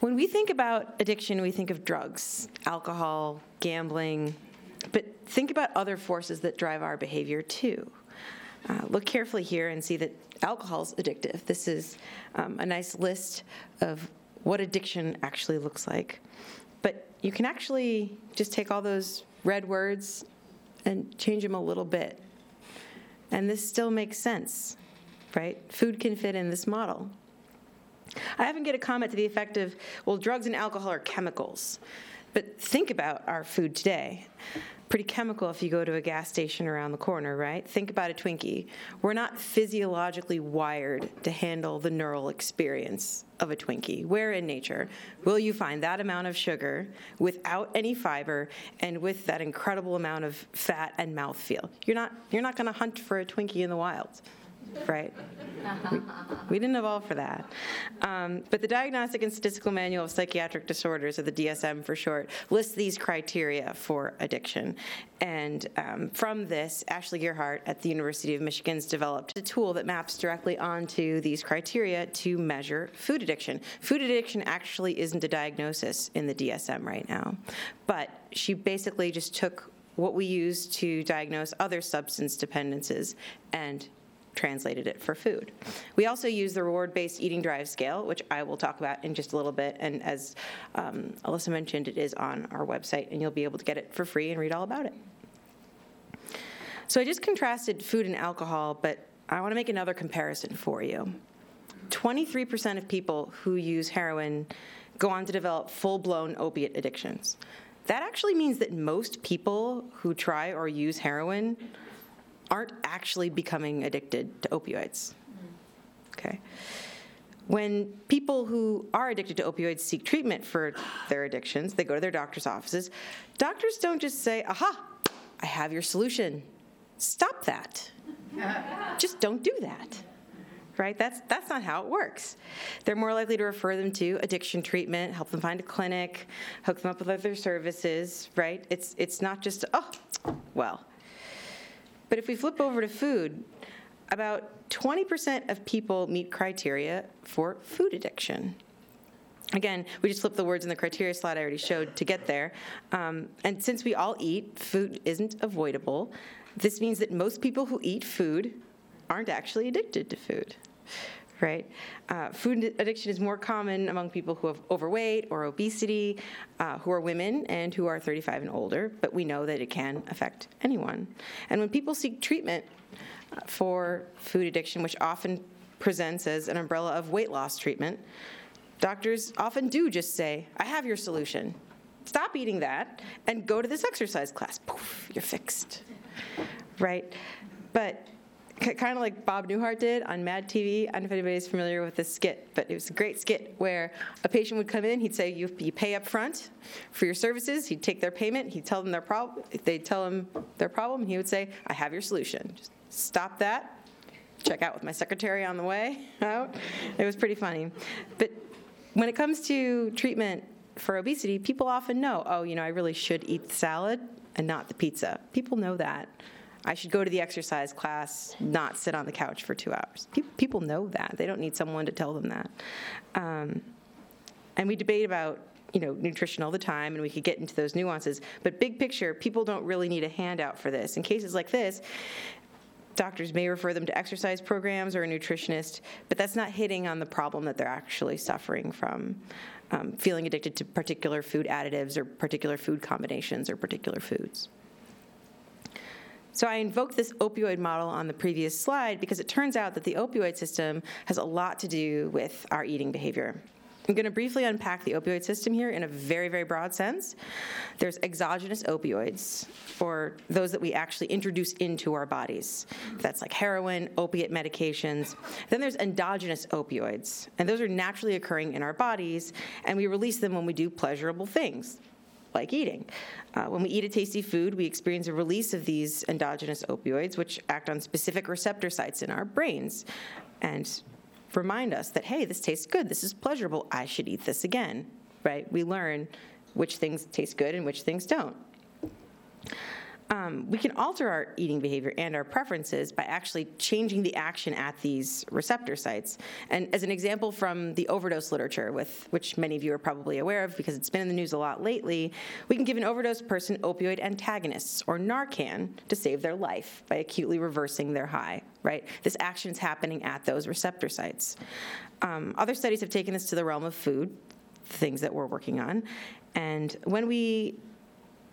When we think about addiction, we think of drugs, alcohol, gambling, but think about other forces that drive our behavior too. Uh, look carefully here and see that alcohol is addictive. This is um, a nice list of what addiction actually looks like. But you can actually just take all those red words and change them a little bit. And this still makes sense, right? Food can fit in this model. I often get a comment to the effect of, well, drugs and alcohol are chemicals. But think about our food today. Pretty chemical if you go to a gas station around the corner, right? Think about a Twinkie. We're not physiologically wired to handle the neural experience of a Twinkie. Where in nature will you find that amount of sugar without any fiber and with that incredible amount of fat and mouthfeel? You're not, you're not going to hunt for a Twinkie in the wild right? We, we didn't evolve for that. Um, but the Diagnostic and Statistical Manual of Psychiatric Disorders, or the DSM for short, lists these criteria for addiction. And um, from this, Ashley Gearhardt at the University of Michigan's developed a tool that maps directly onto these criteria to measure food addiction. Food addiction actually isn't a diagnosis in the DSM right now, but she basically just took what we use to diagnose other substance dependencies and translated it for food. We also use the reward-based eating drive scale, which I will talk about in just a little bit. And as um, Alyssa mentioned, it is on our website, and you'll be able to get it for free and read all about it. So I just contrasted food and alcohol, but I want to make another comparison for you. 23% of people who use heroin go on to develop full-blown opiate addictions. That actually means that most people who try or use heroin aren't actually becoming addicted to opioids. Okay. When people who are addicted to opioids seek treatment for their addictions, they go to their doctor's offices. Doctors don't just say, aha, I have your solution. Stop that. just don't do that. Right? That's that's not how it works. They're more likely to refer them to addiction treatment, help them find a clinic, hook them up with other services, right? It's it's not just oh, well, but if we flip over to food, about 20% of people meet criteria for food addiction. Again, we just flipped the words in the criteria slide I already showed to get there. Um, and since we all eat, food isn't avoidable. This means that most people who eat food aren't actually addicted to food right? Uh, food addiction is more common among people who have overweight or obesity, uh, who are women and who are 35 and older, but we know that it can affect anyone. And when people seek treatment uh, for food addiction, which often presents as an umbrella of weight loss treatment, doctors often do just say, I have your solution. Stop eating that and go to this exercise class. Poof, you're fixed. Right? But kind of like Bob Newhart did on Mad TV. I don't know if anybody's familiar with this skit, but it was a great skit where a patient would come in. He'd say, "You, pay up front for your services." He'd take their payment. He'd tell them their problem. They'd tell him their problem. He would say, "I have your solution. Just stop that. Check out with my secretary on the way out." It was pretty funny, but when it comes to treatment for obesity, people often know, "Oh, you know, I really should eat the salad and not the pizza." People know that. I should go to the exercise class, not sit on the couch for two hours. People know that. They don't need someone to tell them that. Um, and we debate about you know nutrition all the time and we could get into those nuances but big picture people don't really need a handout for this in cases like this doctors may refer them to exercise programs or a nutritionist but that's not hitting on the problem that they're actually suffering from um, feeling addicted to particular food additives or particular food combinations or particular foods so I invoked this opioid model on the previous slide because it turns out that the opioid system has a lot to do with our eating behavior. I'm going to briefly unpack the opioid system here in a very, very broad sense. There's exogenous opioids, or those that we actually introduce into our bodies. That's like heroin, opiate medications. Then there's endogenous opioids, and those are naturally occurring in our bodies, and we release them when we do pleasurable things, like eating. Uh, when we eat a tasty food, we experience a release of these endogenous opioids, which act on specific receptor sites in our brains and remind us that, hey, this tastes good, this is pleasurable, I should eat this again, right? We learn which things taste good and which things don't. Um, we can alter our eating behavior and our preferences by actually changing the action at these receptor sites. And as an example from the overdose literature, with which many of you are probably aware of because it's been in the news a lot lately, we can give an overdose person opioid antagonists or Narcan to save their life by acutely reversing their high. Right? This action is happening at those receptor sites. Um, other studies have taken this to the realm of food, things that we're working on, and when we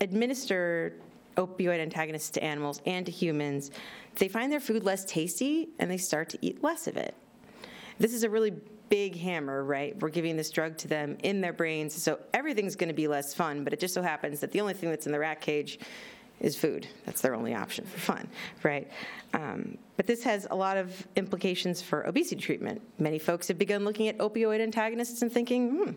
administer opioid antagonists to animals and to humans, they find their food less tasty and they start to eat less of it. This is a really big hammer, right? We're giving this drug to them in their brains, so everything's going to be less fun, but it just so happens that the only thing that's in the rat cage is food. That's their only option for fun, right? Um, but this has a lot of implications for obesity treatment. Many folks have begun looking at opioid antagonists and thinking, hmm,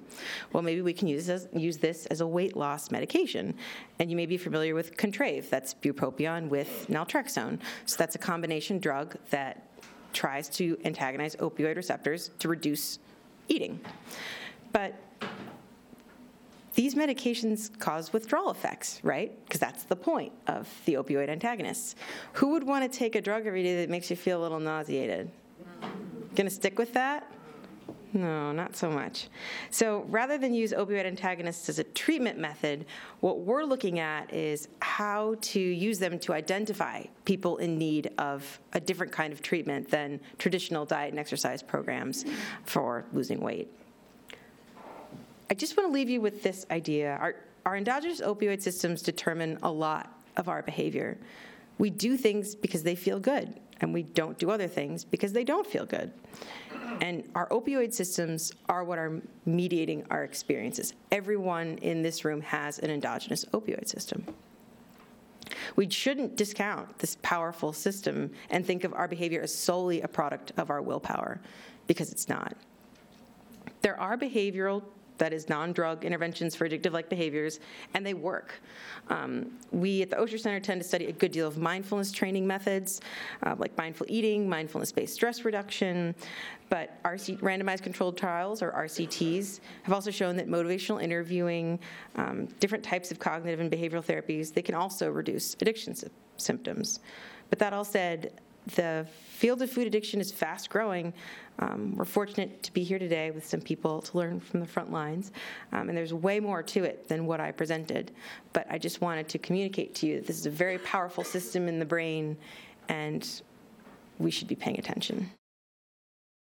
well, maybe we can use this, use this as a weight loss medication. And you may be familiar with Contrave, that's bupropion with naltrexone. So that's a combination drug that tries to antagonize opioid receptors to reduce eating. But these medications cause withdrawal effects, right? Because that's the point of the opioid antagonists. Who would want to take a drug every day that makes you feel a little nauseated? To stick with that? No, not so much. So rather than use opioid antagonists as a treatment method, what we're looking at is how to use them to identify people in need of a different kind of treatment than traditional diet and exercise programs for losing weight. I just want to leave you with this idea. Our, our endogenous opioid systems determine a lot of our behavior. We do things because they feel good, and we don't do other things because they don't feel good. And our opioid systems are what are mediating our experiences. Everyone in this room has an endogenous opioid system. We shouldn't discount this powerful system and think of our behavior as solely a product of our willpower, because it's not. There are behavioral that is non-drug interventions for addictive-like behaviors, and they work. Um, we at the Osher Center tend to study a good deal of mindfulness training methods, uh, like mindful eating, mindfulness-based stress reduction, but RC, randomized controlled trials, or RCTs, have also shown that motivational interviewing, um, different types of cognitive and behavioral therapies, they can also reduce addiction sy- symptoms. But that all said, the field of food addiction is fast growing. Um, we're fortunate to be here today with some people to learn from the front lines, um, and there's way more to it than what I presented. But I just wanted to communicate to you that this is a very powerful system in the brain, and we should be paying attention.